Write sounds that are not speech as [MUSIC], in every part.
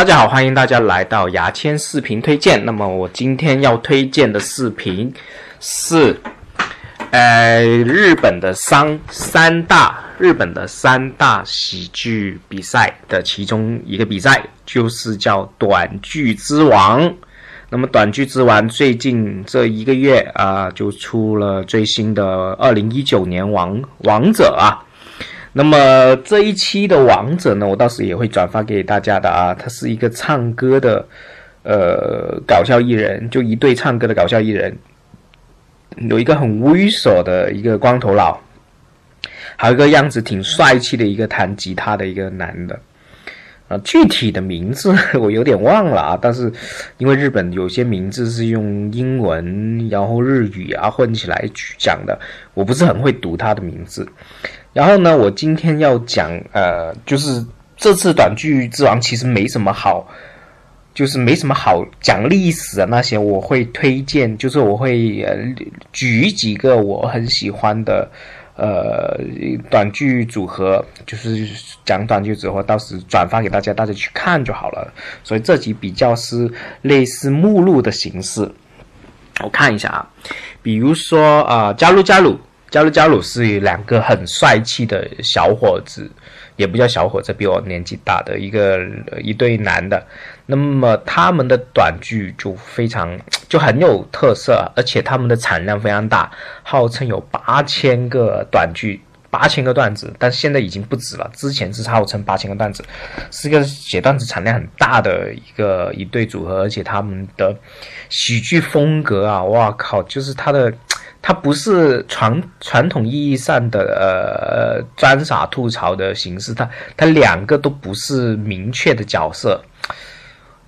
大家好，欢迎大家来到牙签视频推荐。那么我今天要推荐的视频是，呃，日本的三三大日本的三大喜剧比赛的其中一个比赛，就是叫短剧之王。那么短剧之王最近这一个月啊，就出了最新的二零一九年王王者啊。那么这一期的王者呢，我到时也会转发给大家的啊。他是一个唱歌的，呃，搞笑艺人，就一对唱歌的搞笑艺人，有一个很猥琐的一个光头佬，还有一个样子挺帅气的一个弹吉他的一个男的。啊，具体的名字 [LAUGHS] 我有点忘了啊，但是因为日本有些名字是用英文然后日语啊混起来讲的，我不是很会读他的名字。然后呢，我今天要讲，呃，就是这次短剧之王其实没什么好，就是没什么好讲历史啊那些，我会推荐，就是我会呃举几个我很喜欢的。呃，短剧组合就是讲短剧组合，到时转发给大家，大家去看就好了。所以这集比较是类似目录的形式。我看一下啊，比如说啊，加入加入加鲁加鲁是两个很帅气的小伙子。也不叫小伙子，比我年纪大的一个一对男的，那么他们的短剧就非常就很有特色，而且他们的产量非常大，号称有八千个短剧，八千个段子，但现在已经不止了。之前是号称八千个段子，是个写段子产量很大的一个一对组合，而且他们的喜剧风格啊，哇靠，就是他的。它不是传传统意义上的呃装傻吐槽的形式，它它两个都不是明确的角色，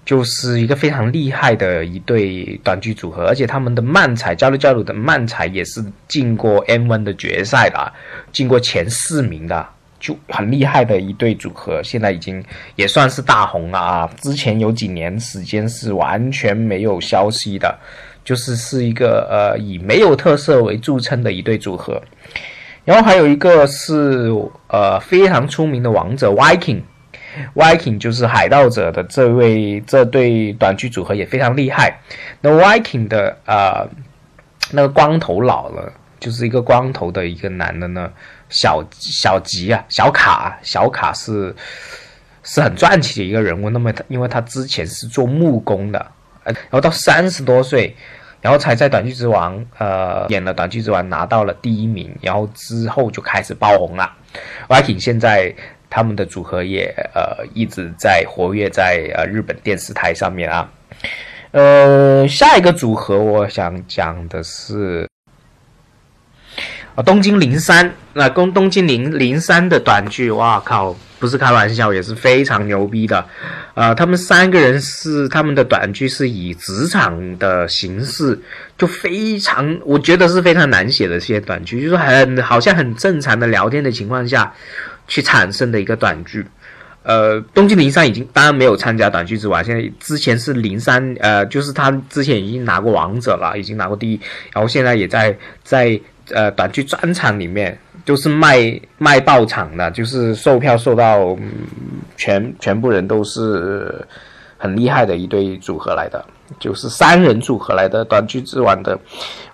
就是一个非常厉害的一对短剧组合，而且他们的漫才交流交流的漫才也是进过 M one 的决赛的，进过前四名的，就很厉害的一对组合，现在已经也算是大红了啊！之前有几年时间是完全没有消息的。就是是一个呃以没有特色为著称的一对组合，然后还有一个是呃非常出名的王者 Viking，Viking 就是海盗者的这位这对短剧组合也非常厉害。那 Viking 的呃那个光头佬了，就是一个光头的一个男的呢，小小吉啊，小卡，小卡是是很传奇的一个人物。那么他因为他之前是做木工的。然后到三十多岁，然后才在《短剧之王》呃演了《短剧之王》，拿到了第一名，然后之后就开始爆红了。Viking 现在他们的组合也呃一直在活跃在呃日本电视台上面啊。呃，下一个组合我想讲的是。啊，东京零三，那东东京零零三的短剧，哇靠，不是开玩笑，也是非常牛逼的。啊，他们三个人是他们的短剧是以职场的形式，就非常，我觉得是非常难写的这些短剧，就是很好像很正常的聊天的情况下去产生的一个短剧。呃，东京零三已经当然没有参加短剧之王，现在之前是零三，呃，就是他之前已经拿过王者了，已经拿过第一，然后现在也在在。呃，短剧专场里面就是卖卖爆场的，就是售票售到全全部人都是很厉害的一对组合来的，就是三人组合来的短剧之王的，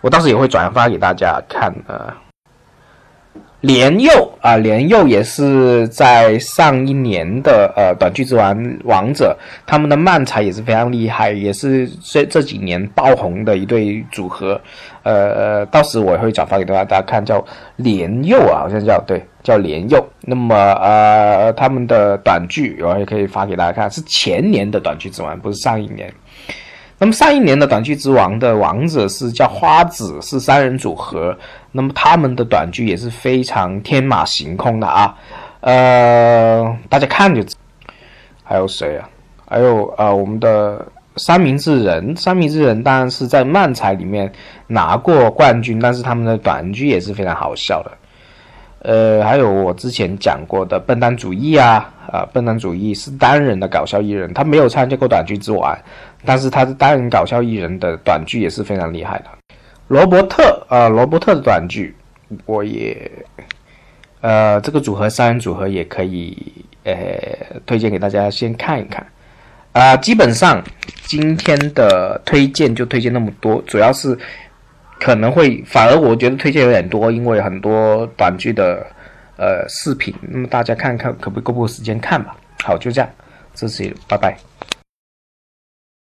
我到时也会转发给大家看啊。年幼啊，年幼也是在上一年的呃短剧之王王者，他们的漫才也是非常厉害，也是这这几年爆红的一对组合。呃，到时我也会转发给大家大家看，叫年幼啊，好像叫对，叫年幼。那么呃，他们的短剧我也可以发给大家看，是前年的短剧之王，不是上一年。那么上一年的短剧之王的王者是叫花子，是三人组合。那么他们的短剧也是非常天马行空的啊。呃，大家看就知。还有谁啊？还有呃，我们的三明治人，三明治人当然是在漫才里面拿过冠军，但是他们的短剧也是非常好笑的。呃，还有我之前讲过的笨蛋主义啊，啊，笨蛋主义是单人的搞笑艺人，他没有参加过短剧之王，但是他是单人搞笑艺人的短剧也是非常厉害的。罗伯特啊，罗伯特的短剧我也，呃，这个组合三人组合也可以呃推荐给大家先看一看。啊，基本上今天的推荐就推荐那么多，主要是可能会反而我觉得推荐有点多，因为很多短剧的呃视频，那么大家看看可不可以够不够时间看吧。好，就这样，这是拜拜。